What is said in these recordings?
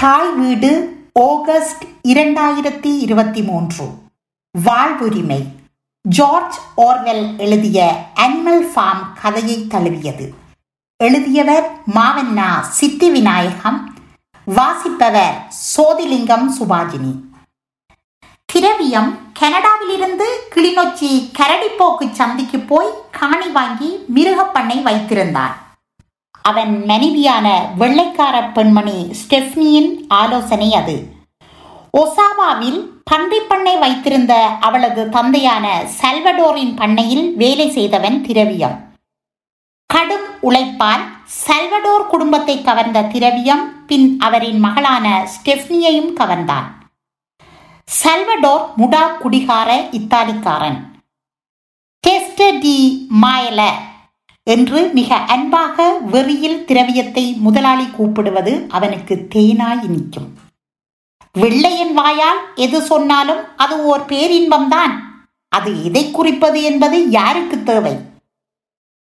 தாய் வீடு ஆகஸ்ட் இரண்டாயிரத்தி இருபத்தி மூன்று வாழ்வுரிமை. ஜார்ஜ் ஓர்வெல் எழுதிய அனிமல் ஃபார்ம் கதையை தழுவியது. எழுதியவர் மாவண்ணா சித்தி விநாயகம் வாசிப்பவர் சோதிலிங்கம் சுபாஜினி. திரவியம் கனடாவிலிருந்து கிளிநொச்சி கரடிப்போக்கு சந்திக்கு போய் காணி வாங்கி மிருகப்பண்ணை வைத்திருந்தான். அவன் மனைவியான வெள்ளைக்கார பெண்மணி ஸ்டெஃப்னியின் ஆலோசனை அது. ஒசாவாவில் பன்றி பண்ணை வைத்திருந்த அவளது தந்தையான சல்வடோரின் பண்ணையில் வேலை செய்தவன் திரவியம். கடும் உழைப்பால் சல்வடோர் குடும்பத்தை கவர்ந்த திரவியம் பின் அவரின் மகளான ஸ்டெஃப்னியையும் கவர்ந்தான். சல்வடோர் முடா குடிகார இத்தாலிக்காரன். டெஸ்டர் டி மாயல என்று மிக அன்பாக வெறியில் திரவியத்தை முதலாளி கூப்பிடுவது அவனுக்கு தேனாய் நிற்கும். வெள்ளையன் வாயால் எது சொன்னாலும் அது ஓர் பேரின்பம்தான். அது எதை குறிப்பது என்பது யாருக்கு தேவை?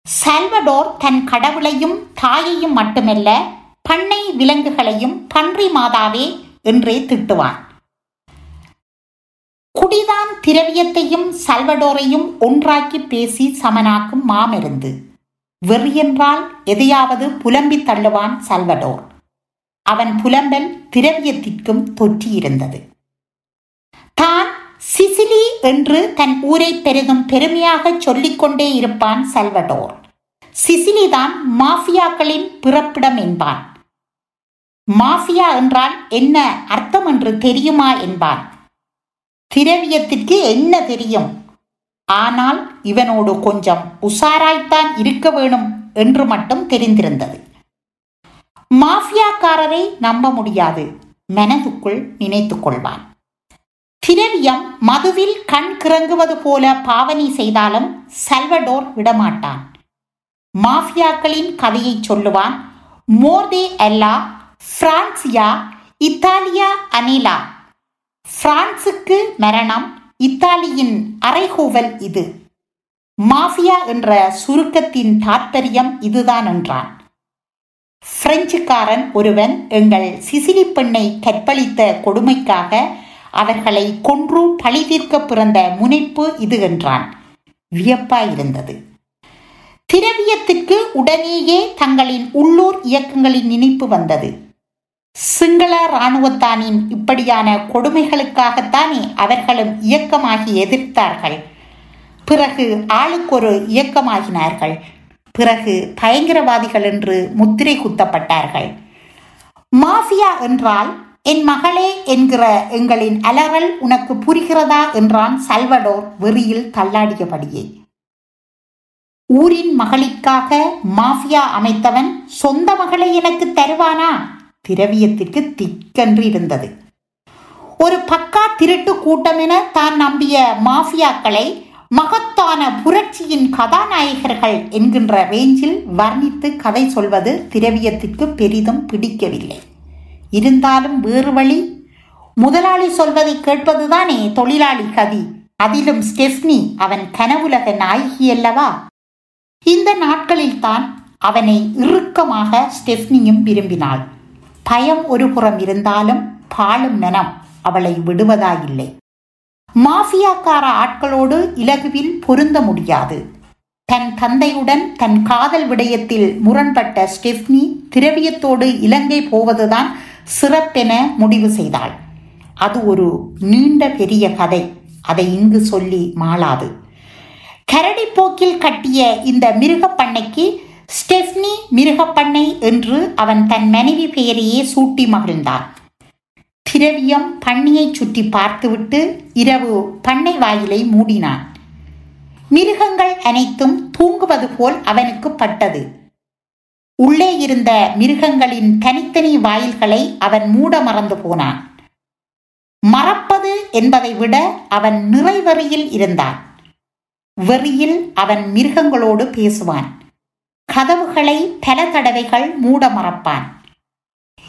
சால்வடோர் தன் கடவுளையும் தாயையும் மட்டுமல்ல பண்ணை விலங்குகளையும் பன்றி மாதாவே என்றே திட்டுவான். குடிதான் திரவியத்தையும் சல்வடோரையும் ஒன்றாக்கி பேசி சமனாக்கும் மாமருந்து. வெறியென்றால் எதையாவது புலம்பி தள்ளுவான் சல்வடோர். அவன் புலம்பல் திரவியத்திற்கும் தொற்றியிருந்தது. தான் சிசிலி என்று தன் ஊரை பெரிதும் பெருமையாக சொல்லிக்கொண்டே இருப்பான் சல்வடோர். சிசிலிதான் மாஃபியாக்களின் பிறப்பிடம் என்பான். மாஃபியா என்றால் என்ன அர்த்தம் என்று தெரியுமா என்பான். திரவியத்திற்கு என்ன தெரியும்? ஆனால் இவனோடு கொஞ்சம் உஷாராய்த்தான் இருக்க வேணும் என்று மட்டும் தெரிந்திருந்தது. மாஃபியாக்காரரை நம்ப முடியாது மனதுக்குள் நினைத்துக் கொள்வான். திரவியம் மதுவில் கண் கிறங்குவது போல பாவனை செய்தாலும் சல்வடோர் விடமாட்டான். மாஃபியாக்களின் கதையை சொல்லுவான் மோர்தே அல்லா பிரான்சியா இத்தாலியா அனிலா பிரான்சுக்கு மரணம் இத்தாலியின் அறைகூவல் இது. மாஃபியா என்ற சுருக்கத்தின் தாற்பயம் இதுதான் என்றான். பிரெஞ்சுக்காரன் ஒருவன் எங்கள் சிசிலி பெண்ணை கற்பழித்த கொடுமைக்காக அவர்களை கொன்று பழி தீர்க்க பிறந்த முனைப்பு இது என்றான். வியப்பாயிருந்தது திரவியத்திற்கு உடனேயே தங்களின் உள்ளூர் இயக்கங்களின் நினைப்பு வந்தது. சிங்கள இராணுவத்தானின் இப்படியான கொடுமைகளுக்காகத்தானே அவர்களும் இயக்கமாகி எதிர்த்தார்கள். பிறகு ஆளுக்கொரு இயக்கமாகினார்கள். பிறகு பயங்கரவாதிகள் என்று முத்திரை குத்தப்பட்டார்கள். மாஃபியா என்றால் என் மகளே என்கிற எங்களின் அலறல் உனக்கு புரிகிறதா? என்றான் சல்வடோர் வெறியில் தள்ளாடியபடியே. ஊரின் மகளிக்காக மாஃபியா அமைத்தவன் சொந்த மகளை எனக்கு தருவானா? திரவியத்திற்கு திக்கென்று இருந்தது. ஒரு பக்கா திருட்டு கூட்டம் என தான் நம்பிய மாஃபியாக்களை மகத்தான புரட்சியின் கதாநாயகர்கள் என்கின்ற ரேஞ்சில் வர்ணித்து கதை சொல்வது திரவியத்திற்கு பெரிதும் பிடிக்கவில்லை. இருந்தாலும் வேறு வழி முதலாளி சொல்வதை கேட்பதுதானே தொழிலாளி கதி. அதிலும் ஸ்டெஃப்னி அவன் கனவுலக நாயகி அல்லவா? இந்த நாட்களில்தான் அவனை இறுக்கமாக ஸ்டெஃப்னியும் விரும்பினாள். பயம் ஒரு புறம் இருந்தாலும் பாழும் மனம் அவளை விடுவதாயில்லை. மாஃபியாக்கார ஆட்களோடு இலகுவில் பொருந்த முடியாது. தன் தந்தையுடன் தன் காதல் விடயத்தில் முரண்பட்ட ஸ்டெஃப்னி திரவியத்தோடு இலங்கை போவதுதான் சிறப்பென முடிவு செய்தாள். அது ஒரு நீண்ட பெரிய கதை. அதை இங்கு சொல்லி மாளாது. கரடிப்போக்கில் கட்டிய இந்த மிருகப்பண்ணைக்கு ஸ்டெஃப்னி மிருகப்பண்ணை என்று அவன் தன் மனைவி பெயரையே சூட்டி மகிழ்ந்தான் திரவியம் பண்ணியை சுற்றி பார்த்துவிட்டு இரவு பண்ணை வாயிலை மூடினான். மிருகங்கள் அனைத்தும் தூங்குவது போல் அவனுக்கு பட்டது. உள்ளே இருந்த மிருகங்களின் தனித்தனி வாயில்களை அவன் மூட மறந்து போனான். மறப்பது என்பதை விட அவன் நிறைவெறியில் இருந்தான். வெறியில் அவன் மிருகங்களோடு பேசுவான். கதவுகளை பல தடவைகள் மூட மறப்பான்.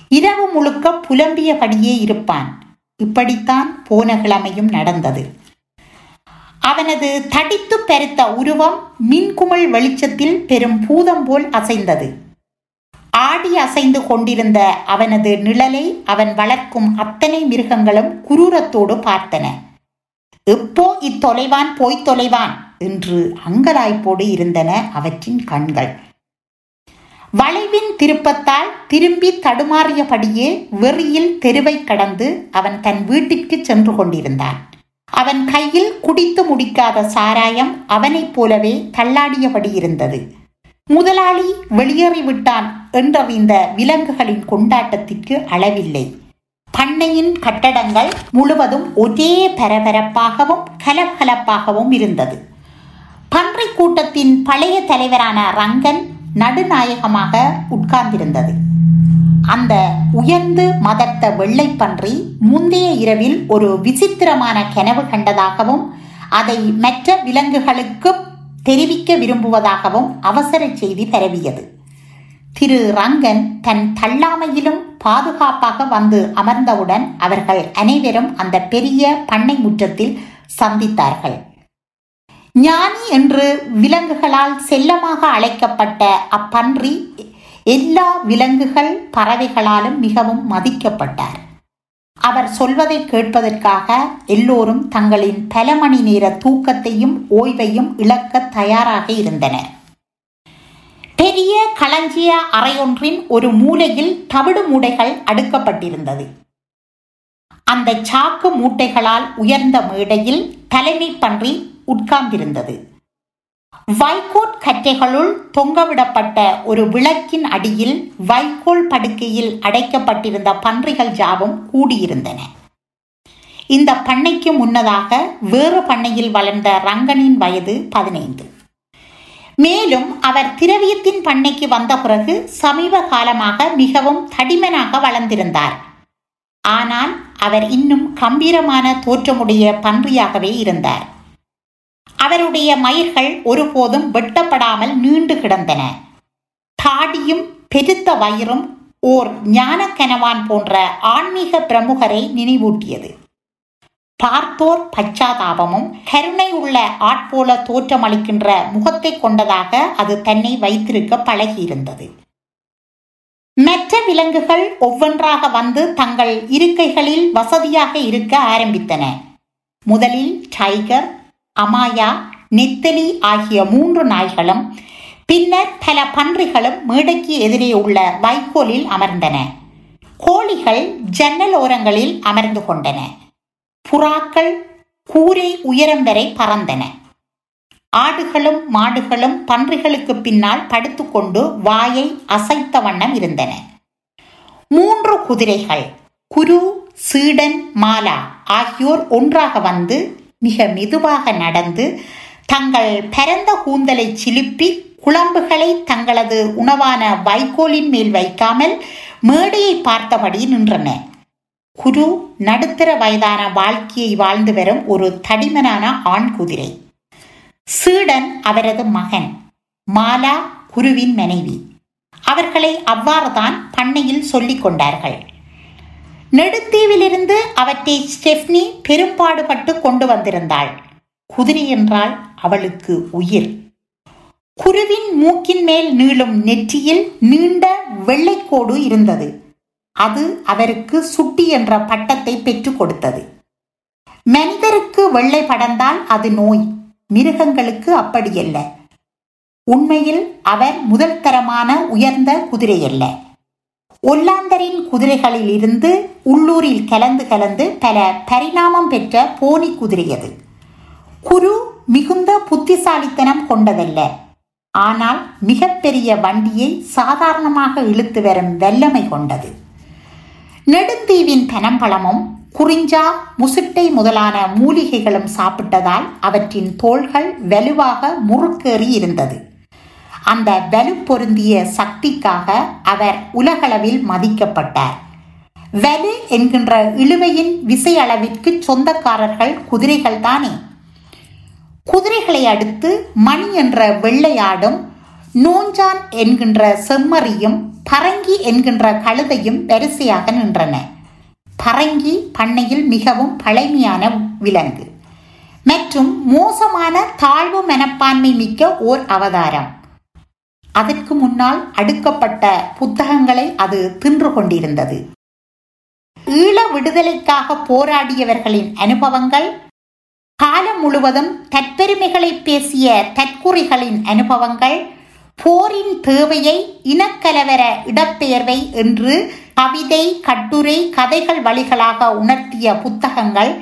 இரவு முழுக்க புலம்பியபடியே இருப்பான். இப்படித்தான் போன கிழமையும் நடந்தது. அவனது தடித்து பெருத்த உருவம் மின்குமிழ் வெளிச்சத்தில் பெரும் பூதம் போல் அசைந்தது. ஆடி அசைந்து கொண்டிருந்த அவனது நிழலை அவன் வளர்க்கும் அத்தனை மிருகங்களும் குரூரத்தோடு பார்த்தன. எப்போ இத்தொலைவான் போய்த் தொலைவான் என்று அங்கலாய்ப்போடு இருந்தன அவற்றின் கண்கள். வளைவின் திருப்பத்தால் திரும்பி தடுமாறியபடியே வெறியில் தெருவை கடந்து அவன் தன் வீட்டிற்கு சென்று கொண்டிருந்தான். அவன் கையில் குடித்து முடிக்காத சாராயம் அவனைப் போலவே தள்ளாடியபடி இருந்தது. முதலாளி வெளியேறிவிட்டான் என்றறிந்த விலங்குகளின் கொண்டாட்டத்திற்கு அளவில்லை. பண்ணையின் கட்டடங்கள் முழுவதும் ஒரே பரபரப்பாகவும் கலகலப்பாகவும் இருந்தது. பன்றை கூட்டத்தின் பழைய தலைவரான ரங்கன் நடுநாயகமாக உட்கார்ந்திருந்தது. அந்த உயர்ந்து மதர்த்த வெள்ளைப்பன்றி முந்தைய இரவில் ஒரு விசித்திரமான கனவு கண்டதாகவும் அதை மற்ற விலங்குகளுக்கு தெரிவிக்க விரும்புவதாகவும் அவசர செய்தி பரவியது. திரு. ரங்கன் தன் தள்ளாமையிலும் பாதுகாப்பாக வந்து அமர்ந்தவுடன் அவர்கள் அனைவரும் அந்த பெரிய பண்ணை முற்றத்தில் சந்தித்தார்கள். ஞானி என்று விலங்குகளால் செல்லமாக அழைக்கப்பட்ட அப்பன்றி எல்லா விலங்குகள் பறவைகளாலும் மிகவும் மதிக்கப்பட்டார். அவர் சொல்வதை கேட்பதற்காக எல்லோரும் தங்களின் பல மணி நேர தூக்கத்தையும் ஓய்வையும் இழக்க தயாராக இருந்தனர். பெரிய களஞ்சிய அறையொன்றின் ஒரு மூலையில் தவிடு மூடைகள் அடுக்கப்பட்டிருந்தது. அந்த சாக்கு மூட்டைகளால் உயர்ந்த மேடையில் தலைமை பன்றி உட்கார்ந்திருந்தது. வைகோட் கற்றைகளுள் தொங்கவிடப்பட்ட ஒரு விளக்கின் அடியில் வைக்கோல் படுக்கையில் அடைக்கப்பட்டிருந்த பன்றிகள் ஜாவும் கூடியிருந்தன. இந்த பண்ணைக்கு முன்னதாக வேறு பண்ணையில் வளர்ந்த ரங்கனின் வயது பதினைந்து. மேலும் அவர் திரவியத்தின் பண்ணைக்கு வந்த பிறகு சமீப காலமாக மிகவும் தடிமனாக வளர்ந்திருந்தார். ஆனால் அவர் இன்னும் கம்பீரமான தோற்றமுடைய பன்றியாகவே இருந்தார். அவருடைய மயிர்கள் ஒருபோதும் வெட்டப்படாமல் நீண்டு கிடந்தன. தாடியும் பெருத்த வயிறும் ஓர் ஞானக்கனவான் போன்ற ஆன்மீக பிரமுகரை நினைவூட்டியது. பார்த்தோர் பச்சாதாபமும் கருணை உள்ள ஆட்போல தோற்றமளிக்கின்ற முகத்தை கொண்டதாக அது தன்னை வைத்திருக்க பழகியிருந்தது. மற்ற விலங்குகள் ஒவ்வொன்றாக வந்து தங்கள் இருக்கைகளில் வசதியாக இருக்க ஆரம்பித்தன. முதலில் டைகர் அமாயா நெத்தலி ஆகிய மூன்று நாய்களும் பின்னர் பல பன்றிகளும் மேடைக்கு எதிரே உள்ள வைக்கோலில் அமர்ந்தன. கோழிகள் ஜன்னல் ஓரங்களில் அமர்ந்து கொண்டன. புறாக்கள் கூரை உயரம் வரை பறந்தன. ஆடுகளும் மாடுகளும் பன்றிகளுக்கு பின்னால் படுத்துக்கொண்டு வாயை அசைத்த வண்ணம் இருந்தன. மூன்று குதிரைகள் குரு சீடன் மாலா ஆகியோர் ஒன்றாக வந்து மிக மெதுவாக நடந்து தங்கள் பரந்த கூந்தலை சிலுப்பி குழம்புகளை தங்களது உணவான வைக்கோலின் மேல் வைக்காமல் மேடையை பார்த்தபடி நின்றன. குரு நடுத்தர வயதான வாழ்க்கையை வாழ்ந்து வரும் ஒரு தடிமனான ஆண் குதிரை. சீடன் அவரது மகன் மாலா குருவின் மனைவி. அவர்களை அவ்வாறுதான் பண்ணையில் சொல்லிக் கொண்டார்கள். நெடுத்தீவிலிருந்து அவற்றை ஸ்டெஃப்னி பெரும்பாடுபட்டு கொண்டு வந்திருந்தாள். குதிரை என்றால் அவளுக்கு உயிர். குருவின் மூக்கின் மேல் நீளும் நெற்றியில் நீண்ட வெள்ளைக்கோடு இருந்தது. அது அவருக்கு சுட்டி என்ற பட்டத்தை பெற்றுக் கொடுத்தது. மனிதருக்கு வெள்ளை படர்ந்தால் அது நோய். மிருகங்களுக்கு அப்படியல்ல உண்மையில் அவர் முதல் தரமான உயர்ந்த குதிரையல்ல. ஒல்லாந்தரின் குதிரைகளில் இருந்து உள்ளூரில் கலந்து கலந்து பல பரிணாமம் பெற்ற போனி குதிரையது. குரு மிகுந்த புத்திசாலித்தனம் கொண்டதல்ல. ஆனால் மிகப்பெரிய வண்டியை சாதாரணமாக இழுத்து வரும் வல்லமை கொண்டது. நெடுந்தீவின் பனம்பழமும் குறிஞ்சா முசிட்டை முதலான மூலிகைகளும் சாப்பிட்டதால் அவற்றின் தோள்கள் வலுவாக முறுக்கேறி இருந்தது அந்த வலு பொருந்திய சக்திக்காக அவர் உலகளவில் மதிக்கப்பட்டார். வலு என்கின்ற இழுவையின் விசை அளவிற்கு சொந்தக்காரர்கள் குதிரைகள் தானே. குதிரைகளை அடுத்து மணி என்ற வெள்ளையாடும் நோஞ்சான் என்கின்ற செம்மறியும் பரங்கி என்கின்ற கழுதையும் வரிசையாக நின்றன. பரங்கி பண்ணையில் மிகவும் பழமையான விலங்கு. மற்றும் மோசமான தாழ்வு மனப்பான்மை மிக்க ஓர் அவதாரம். அதற்கு முன்னால் அடுக்கப்பட்ட புத்தகங்களை அது தின்று கொண்டிருந்தது. ஈழ விடுதலைக்காக போராடியவர்களின் அனுபவங்கள் காலம் முழுவதும் தற்பெருமைகளை பேசிய தற்குறிகளின் அனுபவங்கள் போரின் தேவையை இனக்கலவர இடப்பெயர்வை என்று கவிதை கட்டுரை கதைகள் வழிகளாக உணர்த்திய புத்தகங்கள்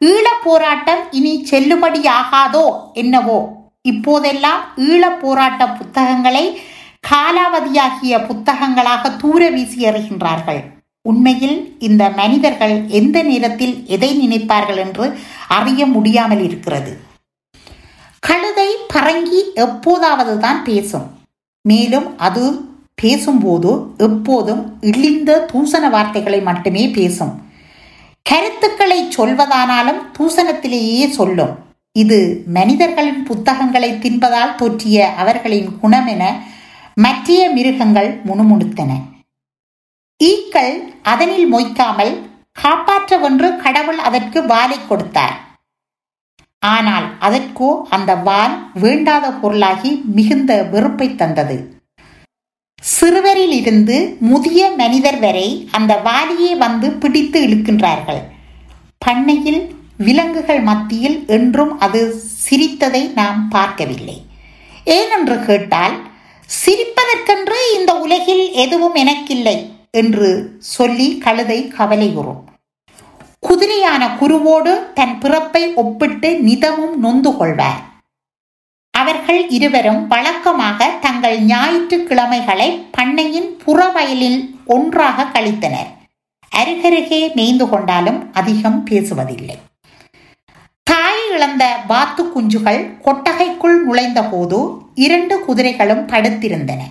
ஈழப் போராட்டம் இனி செல்லுபடியாகாதோ என்னவோ இப்போதெல்லாம் ஈழப் போராட்ட புத்தகங்களை காலாவதியாகிய புத்தகங்களாக தூர வீசி எறிகின்றார்கள். உண்மையில் இந்த மனிதர்கள் எந்த நேரத்தில் எதை நினைப்பார்கள் என்று அறிய முடியாமல் இருக்கிறது. கழுதை பரங்கி எப்போதாவது தான் பேசும். மேலும் அது பேசும்போது எப்போதும் இழிந்த தூசண வார்த்தைகளை மட்டுமே பேசும். கருத்துக்களை சொல்வதானாலும் தூசணத்திலேயே சொல்லும். இது மனிதர்களின் புத்தகங்களை தின்பதால் தோற்றிய அவர்களின் குணம் என மற்றைய மிருகங்கள் முணுமுணுத்தன. ஈக்கள் அதனில் மொய்க்காமல் காப்பாற்றவென்று கடவுள் அதற்கு வாலை கொடுத்தார். ஆனால் அதற்கோ அந்த வால் வேண்டாத பொருளாகி மிகுந்த வெறுப்பை தந்தது. சிறுவரிலிருந்து முதிய மனிதர் வரை அந்த வாலியை வந்து பிடித்து இழுக்கின்றார்கள். பண்ணையில் விலங்குகள் மத்தியில் என்றும் அது சிரித்ததை நாம் பார்க்கவில்லை. ஏனென்று கேட்டால் சிரிப்பதற்கென்று இந்த உலகில் எதுவும் எனக்கில்லை என்று சொல்லி கழுதை கவலையுறும். குதிரையான குருவோடு தன் பிறப்பை ஒப்பிட்டு நிதமும் நொந்து கொள்வார். அவர்கள் இருவரும் வழக்கமாக தங்கள் ஞாயிற்றுக்கிழமைகளை பண்ணையின் புறவயலில் ஒன்றாக கழித்தனர். அருகருகே மேய்ந்து கொண்டாலும் அதிகம் பேசுவதில்லை. இழந்த வாத்து குஞ்சுகள் கொட்டகைக்குள் நுழைந்தபோது இரண்டு குதிரைகளும் படுத்திருந்தன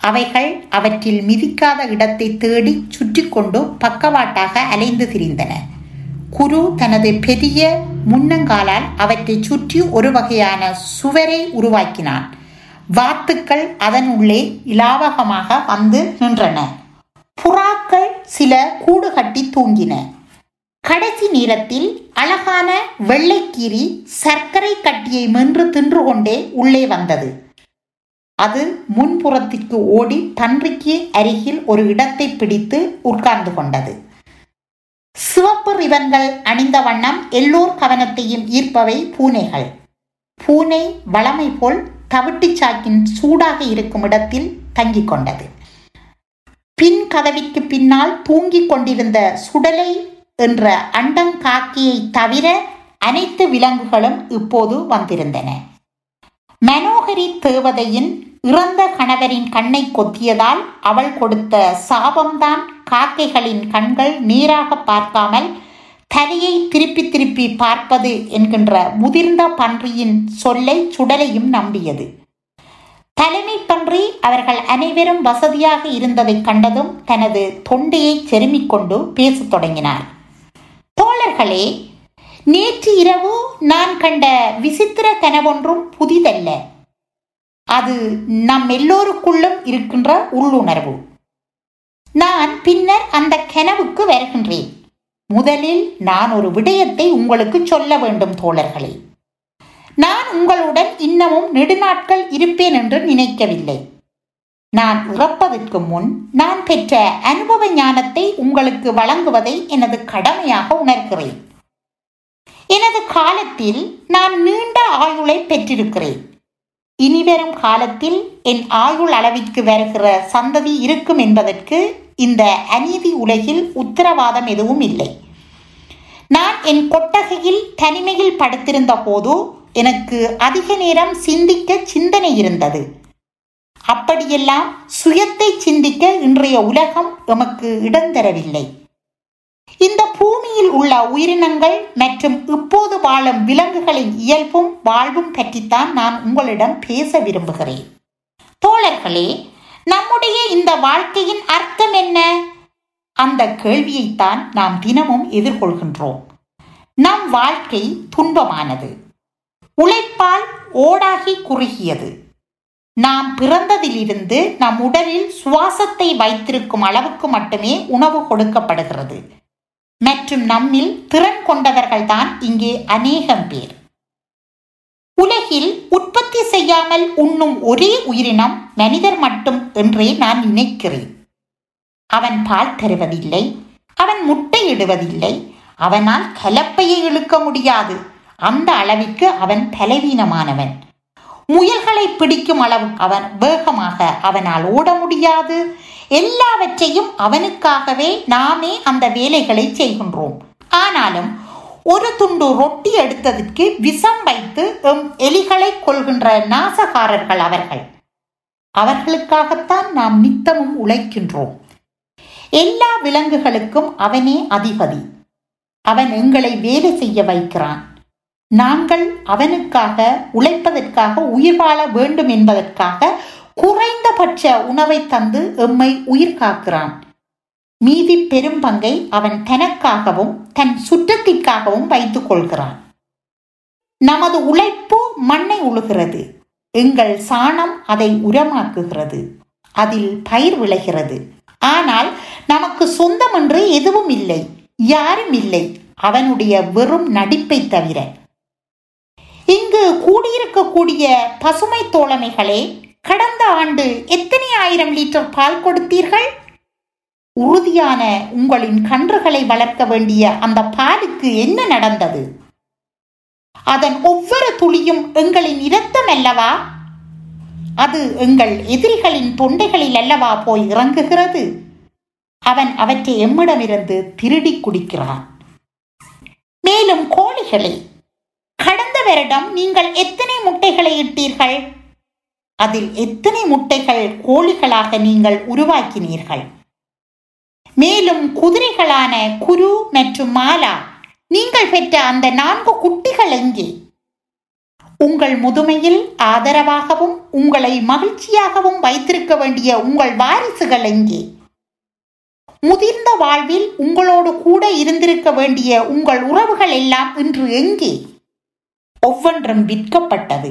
அவைகள் அவற்றில் மிதிக்காத இடத்தை தேடி சுற்றி கொண்டு பக்கவாட்டாக அலைந்து திரிந்தன. குரு தனது பெரிய முன்னங்காலால் அவற்றை சுற்றி ஒரு வகையான சுவரை உருவாக்கினான். வாத்துக்கள் அதன் உள்ளே இலாவகமாக வந்து நின்றன. புறாக்கள் சில கூடு கட்டி தூங்கின. கடைசி நேரத்தில் அழகான வெள்ளைக்கீரி சர்க்கரை கட்டியை மென்று தின்று கொண்டே உள்ளே வந்தது. அது முன்புறத்திற்கு ஓடி பன்றிக்கு அருகில் ஒரு இடத்தை பிடித்து உட்கார்ந்து கொண்டது. சிவப்பு ரிவன்கள் அணிந்த வண்ணம் எல்லோர் கவனத்தையும் ஈர்ப்பவை பூனைகள். பூனை வளமை போல் தவிட்டுச் சாக்கின் சூடாக இருக்கும் இடத்தில் தங்கிக் கொண்டது. பின் கதவிக்கு பின்னால் தூங்கிக் கொண்டிருந்த சுடலை என்ற அண்டங்காக்கியை தவிர அனைத்து விலங்குகளும் இப்போது வந்திருந்தன. மனோகரி தேவதையின் இறந்த கணவரின் கண்ணை கொத்தியதால் அவள் கொடுத்த சாபம்தான் காக்கைகளின் கண்கள் நீராக பார்க்காமல் தலையை திருப்பி திருப்பி பார்ப்பது என்கின்ற முதிர்ந்த பன்றியின் சொல்லை சுடலையும் நம்பியது. தலைமை பன்றி அவர்கள் அனைவரும் வசதியாக இருந்ததைக் கண்டதும் தனது தொண்டையை செருமிக் கொண்டு பேசத் தொடங்கினார். நண்பர்களே நேற்று இரவு நான் கண்ட விசித்திர கனவொன்றும் புதிதல்ல. அது நம் எல்லோருக்குள்ளும் இருக்கின்ற உள்ளுணர்வு. நான் பின்னர் அந்த கனவுக்கு வருகின்றேன். முதலில் நான் ஒரு விடயத்தை உங்களுக்கு சொல்ல வேண்டும் தோழர்களே. நான் உங்களுடன் இன்னமும் நெடுநாட்கள் இருப்பேன் என்று நினைக்கவில்லை. நான் இறப்பதற்கு முன் நான் பெற்ற அனுபவ ஞானத்தை உங்களுக்கு வழங்குவதை எனது கடமையாக உணர்கிறேன். எனது காலத்தில் நான் நீண்ட ஆயுளை பெற்றிருக்கிறேன். இனிவரும் காலத்தில் என் ஆயுள் அளவிற்கு வருகிற சந்ததி இருக்கும் என்பதற்கு இந்த அநீதி உலகில் உத்தரவாதம் எதுவும் இல்லை. நான் என் கொட்டகையில் தனிமையில் படுத்திருந்த போது எனக்கு அதிக நேரம் சிந்திக்க சிந்தனை இருந்தது. அப்படியெல்லாம் சுயத்தை சிந்திக்க இன்றைய உலகம் எமக்கு இடம் தரவில்லை. இந்த பூமியில் உள்ள உயிரினங்கள் மற்றும் இப்போது வாழும் விலங்குகளின் இயல்பும் வாழ்வும் பற்றித்தான் நான் உங்களிடம் பேச விரும்புகிறேன். தோழர்களே நம்முடைய இந்த வாழ்க்கையின் அர்த்தம் என்ன? அந்த கேள்வியைத்தான் நாம் தினமும் எதிர்கொள்கின்றோம். நம் வாழ்க்கை துன்பமானது. உழைப்பால் ஓடாகி குறுகியது. நாம் பிறந்ததிலிருந்து நம் உடலில் சுவாசத்தை வைத்திருக்கும் அளவுக்கு மட்டுமே உணவு கொடுக்கப்படுகிறது. மற்றும் நம்மில் திறன் கொண்டவர்கள்தான் இங்கே அநேகம் பேர். உலகில் உற்பத்தி செய்யாமல் உண்ணும் ஒரே உயிரினம் மனிதர் மட்டும் என்றே நான் நினைக்கிறேன். அவன் பால் தருவதில்லை அவன் முட்டையிடுவதில்லை அவனால் கலப்பையை இழுக்க முடியாது. அந்த அளவிற்கு அவன் பலவீனமானவன். முயல்களை பிடிக்கும் அளவு அவன் வேகமாக அவனால் ஓட முடியாது. எல்லாவற்றையும் அவனுக்காகவே நாமே அந்த வேலைகளை செய்கின்றோம். ஆனாலும் ஒரு துண்டு ரொட்டி எடுத்ததற்கு விஷம் வைத்து எம் எலிகளை கொள்கின்ற நாசகாரர்கள் அவர்கள். அவர்களுக்காகத்தான் நாம் நித்தமும் உழைக்கின்றோம். எல்லா விலங்குகளுக்கும் அவனே அதிபதி. அவன் எங்களை வேலை செய்ய வைக்கிறான். நாங்கள் அவனுக்காக உழைப்பதற்காக உயிர் வாழ வேண்டும் என்பதற்காக குறைந்தபட்ச உணவை தந்து எம்மை உயிர் காக்கிறான். மீதி பெரும் பங்கை அவன் தனக்காகவும் தன் சுற்றத்திற்காகவும் வைத்துக் கொள்கிறான். நமது உழைப்பு மண்ணை உழுகிறது. எங்கள் சாணம் அதை உரமாக்குகிறது. அதில் பயிர் விளைகிறது. ஆனால் நமக்கு சொந்தம் என்று எதுவும் இல்லை. யாரும் இல்லை. அவனுடைய வெறும் நடிப்பை தவிர இங்கு கூடியிருக்கக்கூடிய பசுமை தோழமைகளே கடந்த ஆண்டு எத்தனை ஆயிரம் லிட்டர் பால் கொடுத்தீர்கள்? உறுதியான உங்களின் கன்றுகளை வளர்க்க வேண்டிய அந்த பாலுக்கு என்ன நடந்தது? அதன் ஒவ்வொரு துளியும் எங்களின் இரத்தம் அல்லவா? அது எங்கள் எதிரிகளின் தொண்டைகளில் அல்லவா போய் இறங்குகிறது? அவன் அவற்றை எம்மிடமிருந்து திருடி குடிக்கிறான். மேலும் கோழிகளே கடந்த வருடம் நீங்கள் எத்தனை முட்டைகளை இட்டீர்கள்? அதில் எத்தனை முட்டைகள் கோழிகளாக நீங்கள் உருவாக்கினீர்கள்? மேலும் குதிரைகளான குரு மற்றும் மாலா நீங்கள் பெற்ற அந்த நான்கு குட்டிகள் எங்கே? உங்கள் முதுமையில் ஆதரவாகவும் உங்களை மகிழ்ச்சியாகவும் வைத்திருக்க வேண்டிய உங்கள் வாரிசுகள் எங்கே? முதிர்ந்த வாழ்வில் உங்களோடு கூட இருந்திருக்க வேண்டிய உங்கள் உறவுகள் எல்லாம் இன்று எங்கே? ஒவ்வொன்றும் விற்கப்பட்டது.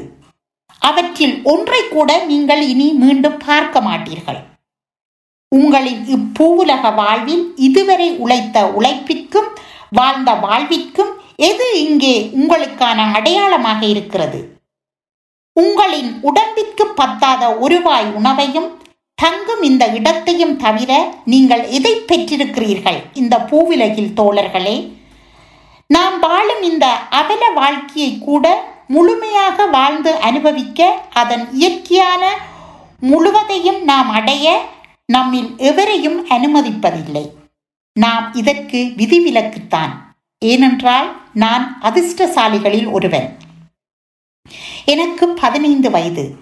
அவற்றில் ஒன்றை கூட நீங்கள் இனி மீண்டும் பார்க்க மாட்டீர்கள். உங்களின் இப்பூவுலக வாழ்வில் இதுவரை உழைத்த உழைப்பிற்கும் வாழ்ந்த வாழ்விற்கும் எது இங்கே உங்களுக்கான அடையாளமாக இருக்கிறது? உங்களின் உடம்பிற்கு பத்தாத ஒருவாய் உணவையும் தங்கும் இந்த இடத்தையும் தவிர நீங்கள் எதை பெற்றிருக்கிறீர்கள்? இந்த பூவிலகில் தோழர்களே. நாம் வாழும் இந்த அவல வாழ்க்கையை கூட முழுமையாக வாழ்ந்து அனுபவிக்க அதன் இயற்கையான முழுவதையும் நாம் அடைய நம்மில் எவரையும் அனுமதிப்பதில்லை. நாம் இதற்கு விதிவிலக்குத்தான். ஏனென்றால் நான் அதிர்ஷ்டசாலிகளில் ஒருவன். எனக்கு பதினைந்து வயது.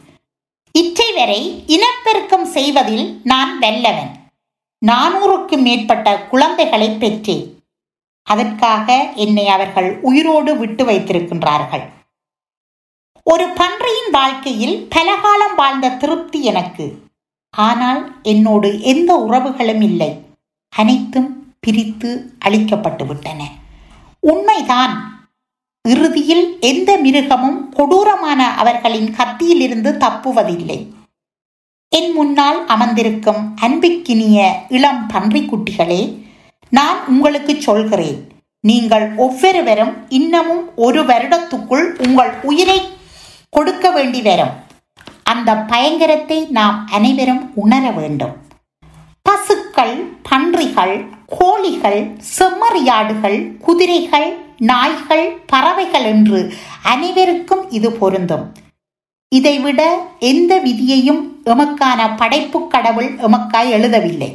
இற்றை வரை இனப்பெருக்கம் செய்வதில் நான் வெல்லவன். நானூறுக்கும் மேற்பட்ட குழந்தைகளை பெற்றேன். அதற்காக என்னை அவர்கள் உயிரோடு விட்டு வைத்திருக்கின்றார்கள். ஒரு பன்றியின் வாழ்க்கையில் பலகாலம் வாழ்ந்த திருப்தி எனக்கு. ஆனால் என்னோடு எந்த உறவுகளும் இல்லை. அனைத்தும் பிரித்து அழிக்கப்பட்டு விட்டன. உண்மைதான். இறுதியில் எந்த மிருகமும் கொடூரமான அவர்களின் கத்தியிலிருந்து தப்புவதில்லை. என் முன்னால் அமர்ந்திருக்கும் அன்பிக்கினிய இளம் பன்றிக்குட்டிகளே நான் உங்களுக்கு சொல்கிறேன். நீங்கள் ஒவ்வொருவரும் இன்னமும் ஒரு வருடத்துக்குள் உங்கள் உயிரை கொடுக்க வேண்டி வரும். அந்த பயங்கரத்தை நாம் அனைவரும் உணர வேண்டும். பசுக்கள் பன்றிகள் கோழிகள் செம்மறியாடுகள் குதிரைகள் நாய்கள் பறவைகள் என்று அனைவருக்கும் இது பொருந்தும். இதைவிட எந்த விதியையும் எமக்கான படைப்பு கடவுள் எமக்காய் எழுதவில்லை.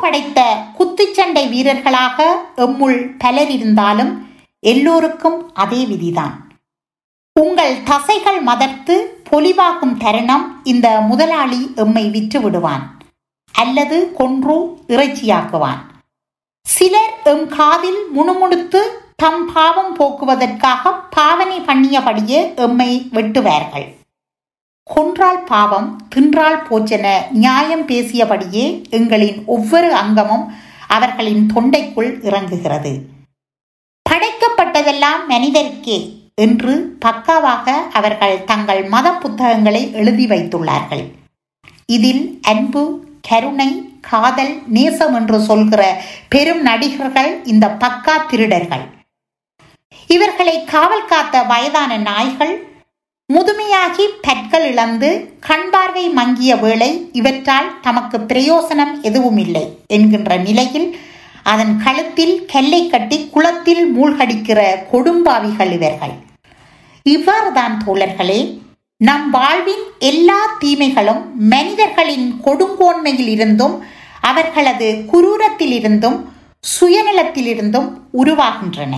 படைத்த குத்துச்சண்டை வீரர்களாக எம்முள் பலர் இருந்தாலும் எல்லோருக்கும் அதே விதிதான். உங்கள் தசைகள் மதர்த்து பொலிவாகும் தருணம் இந்த முதலாளி எம்மை விற்று விடுவான் அல்லது கொன்று இறைச்சியாக்குவான். சிலர் எம் காதில் முணுமுணுத்து தம் பாவம் போக்குவதற்காக பாவனை பண்ணியபடியே எம்மை வெட்டுவார்கள். கொன்றால் பாவம் தின்றால் போச்சென நியாயம் பேசியபடியே எங்களின் ஒவ்வொரு அங்கமும் அவர்களின் தொண்டைக்குள் இறங்குகிறது. படைக்கப்பட்டதெல்லாம் மனிதருக்கே என்று பக்காவாக அவர்கள் தங்கள் மத புத்தகங்களை எழுதி வைத்துள்ளார்கள். இதில் அன்பு கருணை காதல் நேசம் என்று சொல்கிற பெரும் நடிகர்கள் இந்த பக்கா திருடர்கள். இவர்களை காவல் காத்த வயதான நாய்கள் முதுமையாகி பற்கள் இழந்து கண் பார்வை மங்கிய வேளை இவற்றால் தமக்கு பிரயோசனம் எதுவும் இல்லை என்கின்ற நிலையில் அதன் கழுத்தில் கல்லை கட்டி குளத்தில் மூழ்கடிக்கிற கொடும்பாவிகள் இவர்கள். இவ்வாறுதான் தோழர்களே நம் வாழ்வின் எல்லா தீமைகளும் மனிதர்களின் கொடுங்கோன்மையில் இருந்தும் அவர்களது குரூரத்திலிருந்தும் சுயநலத்திலிருந்தும் உருவாகின்றன.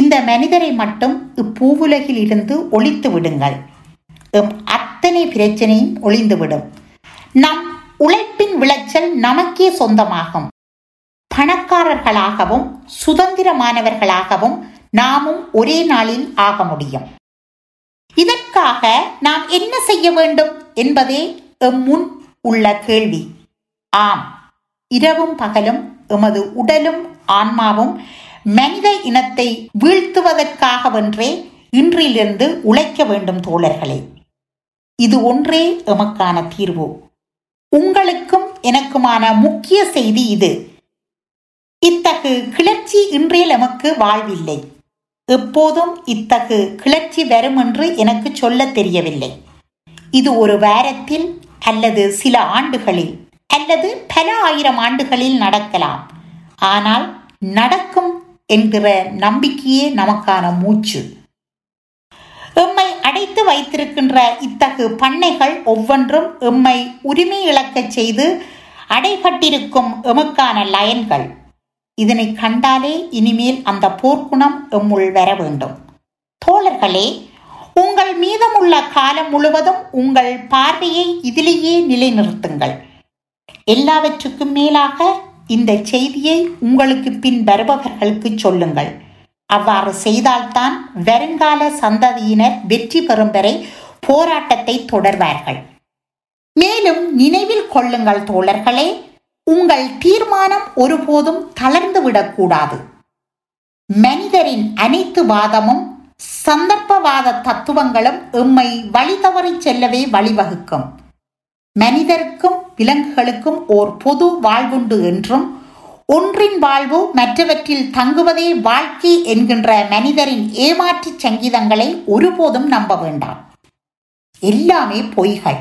இந்த மனிதரை மட்டும் இப்பூவுலகில் இருந்து ஒழித்து விடுங்கள். எம் அத்தனை பிரச்சனையும் ஒளிந்துவிடும் நம் உழைப்பின் விளைச்சல் நமக்கே சொந்தமாகும். பணக்காரர்களாகவும் சுதந்திரமானவர்களாகவும் நாமும் ஒரே நாளில் ஆக முடியும். இதற்காக நாம் என்ன செய்ய வேண்டும் என்பதே எம் முன் உள்ள கேள்வி. ஆம் இரவும் பகலும் எமது உடலும் ஆன்மாவும் மனித இனத்தை வீழ்த்துவதற்காகவென்றே இன்றிலிருந்து உழைக்க வேண்டும் தோழர்களே. இது ஒன்றே எமக்கான தீர்வு. உங்களுக்கும் எனக்குமான முக்கிய செய்தி இது. இத்தகு கிளர்ச்சி இன்றில் எமக்கு வாழ்வில்லை. எப்போதும் இத்தகு கிளர்ச்சி வரும் என்று எனக்கு சொல்ல தெரியவில்லை. இது ஒரு வாரத்தில் அல்லது சில ஆண்டுகளில் அல்லது பல ஆயிரம் ஆண்டுகளில் நடக்கலாம். ஆனால் நடக்கும் என்கிற நம்பிக்கையே நமக்கான மூச்சு. எம்மை அடைத்து வைத்திருக்கின்ற இத்தகு பண்ணைகள் ஒவ்வொன்றும் எம்மை உரிமை இழக்கச் செய்து அடைபட்டிருக்கும் எமக்கான லயன்கள். இதனை கண்டாலே இனிமேல் அந்த போர்க்குணம் எம்முள் வர வேண்டும். தோழர்களே உங்கள் மீதமுள்ள காலம் முழுவதும் உங்கள் பார்வையை இதிலேயே நிலைநிறுத்துங்கள். எல்லாவற்றுக்கும் மேலாக இந்த செய்தியை உங்களுக்கு பின் வருபவர்களுக்கு சொல்லுங்கள். அவ்வாறு செய்தால்தான் வருங்கால சந்ததியினர் வெற்றி பெறும் வரை போராட்டத்தை தொடர்வார்கள். மேலும் நினைவில் கொள்ளுங்கள் தோழர்களே உங்கள் தீர்மானம் ஒருபோதும் தளர்ந்து விடக்கூடாது. மனிதரின் அனைத்து வாதமும் சந்தர்ப்பவாத தத்துவங்களும் எம்மை வழி தவறி செல்லவே வழிவகுக்கும். மனிதருக்கும் விலங்குகளுக்கும் ஓர் பொது வாழ்வுண்டு என்றும் ஒன்றின் வாழ்வு மற்றவற்றில் தங்குவதே வாழ்க்கை என்கின்ற மனிதரின் ஏமாற்று சங்கீதங்களை ஒருபோதும் நம்ப வேண்டாம். எல்லாமே பொய்கள்.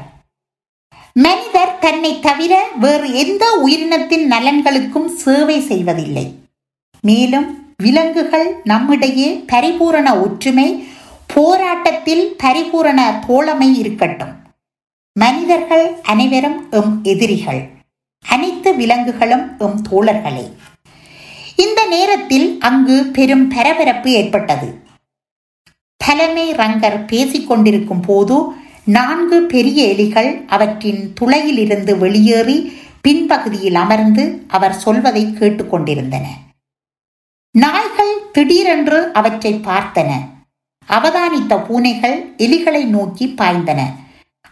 மனிதர் தன்னை தவிர வேறு எந்த உயிரினத்தின் நலன்களுக்கும் சேவை செய்வதில்லை. மேலும் விலங்குகள் நம்மிடையே பரிபூரண ஒற்றுமை போராட்டத்தில் பரிபூரண தோழமை இருக்கட்டும். மனிதர்கள் அனைவரும் எம் எதிரிகள். அனைத்து விலங்குகளும் எம் தோழர்களே. இந்த நேரத்தில் அங்கு பெரும் பரபரப்பு ஏற்பட்டது. தலைமை ரங்கர் பேசிக் கொண்டிருக்கும் போது நான்கு பெரிய எலிகள் அவற்றின் துளையிலிருந்து வெளியேறி பின்பகுதியில் அமர்ந்து அவர் சொல்வதை கேட்டுக்கொண்டிருந்தன நாய்கள் திடீரென்று அவற்றை பார்த்தன. அவதானித்த பூனைகள் எலிகளை நோக்கி பாய்ந்தன.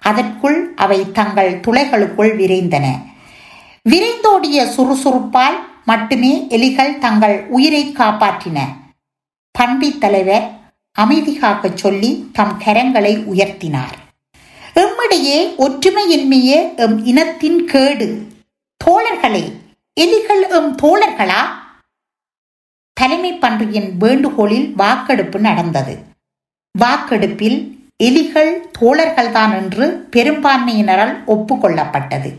அதற்குள் அவை தங்கள் துளைகளுக்குள் விரைந்தன. விரைந்தோடிய சுறுசுறுப்பால் மட்டுமே எலிகள் தங்கள் உயிரை காப்பாற்றின. பண்டி தலைவர் அமைதி காக்க சொல்லி தம் கரங்களை உயர்த்தினார். எம்மிடையே ஒற்றுமையின்மையே எம் இனத்தின் கேடு. தோழர்களே எலிகள் எம் தோழர்களா? தலைமை பன்றியின் வேண்டுகோளில் வாக்கெடுப்பு நடந்தது. வாக்கெடுப்பில் எலிகள் தோழர்கள்தான் என்று பெரும்பான்மையினரால் ஒப்புக்கொள்ளப்பட்டது.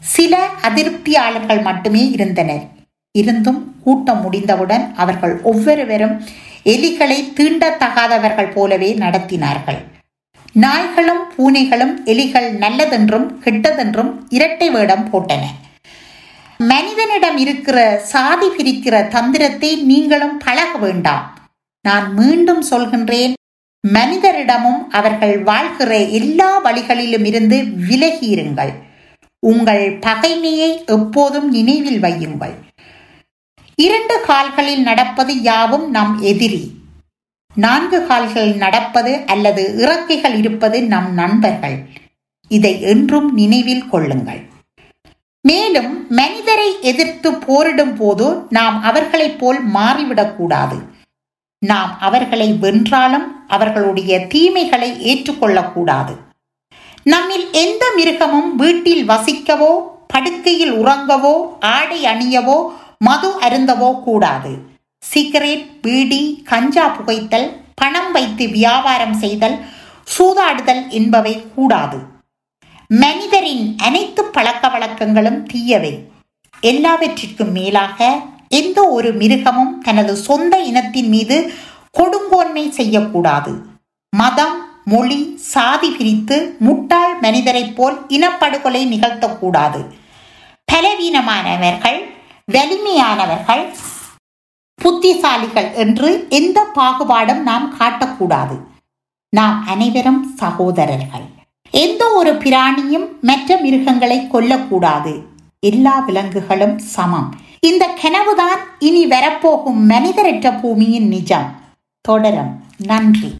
சில அதிருப்தியாளர்கள் மட்டுமே இருந்தனர். இருந்தும் கூட்டம் முடிந்தவுடன் அவர்கள் ஒவ்வொருவரும் எலிகளை தீண்டத்தகாதவர்கள் போலவே நடத்தினார்கள். நாய்களும் பூனைகளும் எலிகள் நல்லதென்றும் கெட்டதென்றும் இரட்டை வேடம் போட்டன. மனிதனிடம் இருக்கிற சாதி பிரிக்கிற தந்திரத்தை நீங்களும் பழக வேண்டாம். நான் மீண்டும் சொல்கின்றேன் மனிதரிடமும் அவர்கள் வாழ்கிற எல்லா வழிகளிலும் இருந்து விலகியிருங்கள். உங்கள் பகைமையை எப்போதும் நினைவில் வையுங்கள். இரண்டு கால்களில் நடப்பது யாவும் நம் எதிரி. நான்கு கால்களில் நடப்பது அல்லது இறக்கைகள் இருப்பது நம் நண்பர்கள். இதை என்றும் நினைவில் கொள்ளுங்கள். மேலும் மனிதரை எதிர்த்து போரிடும் போது நாம் அவர்களைப் போல் மாறிவிடக்கூடாது. நாம் அவர்களை வென்றாலும் அவர்களுடைய தீமைகளை ஏற்றுக்கொள்ளக்கூடாது. நம்மில் எந்த மிருகமும் வீட்டில் வசிக்கவோ படுக்கையில் உறங்கவோ ஆடை அணியவோ மது அருந்தவோ கூடாது. சிகரெட் பீடி கஞ்சா புகைத்தல் பணம் வைத்து வியாபாரம் செய்தல் சூதாடுதல் என்பவை கூடாது. மனிதரின் அனைத்து பழக்க வழக்கங்களும் தீயவை. எல்லாவற்றிற்கும் மேலாக எந்த ஒரு மிருகமும் தனது சொந்த இனத்தின் மீது கொடுங்கோன்மை செய்யக்கூடாது. மதம் மொழி சாதி பிரித்து முட்டாள் மனிதரைப் போல் இனப்படுகொலை நிகழ்த்தக்கூடாது. பலவீனமானவர்கள் வலிமையானவர்கள் புத்திசாலிகள் என்று எந்த பாகுபாடும் நாம் காட்டக்கூடாது. நாம் அனைவரும் சகோதரர்கள். எந்த ஒரு பிராணியும் மற்ற மிருகங்களை கொல்லக்கூடாது. எல்லா விலங்குகளும் சமம். இந்த கனவுதான் இனி வரப்போகும் மனிதரற்ற பூமியின் நிஜம். தொடரும். நன்றி.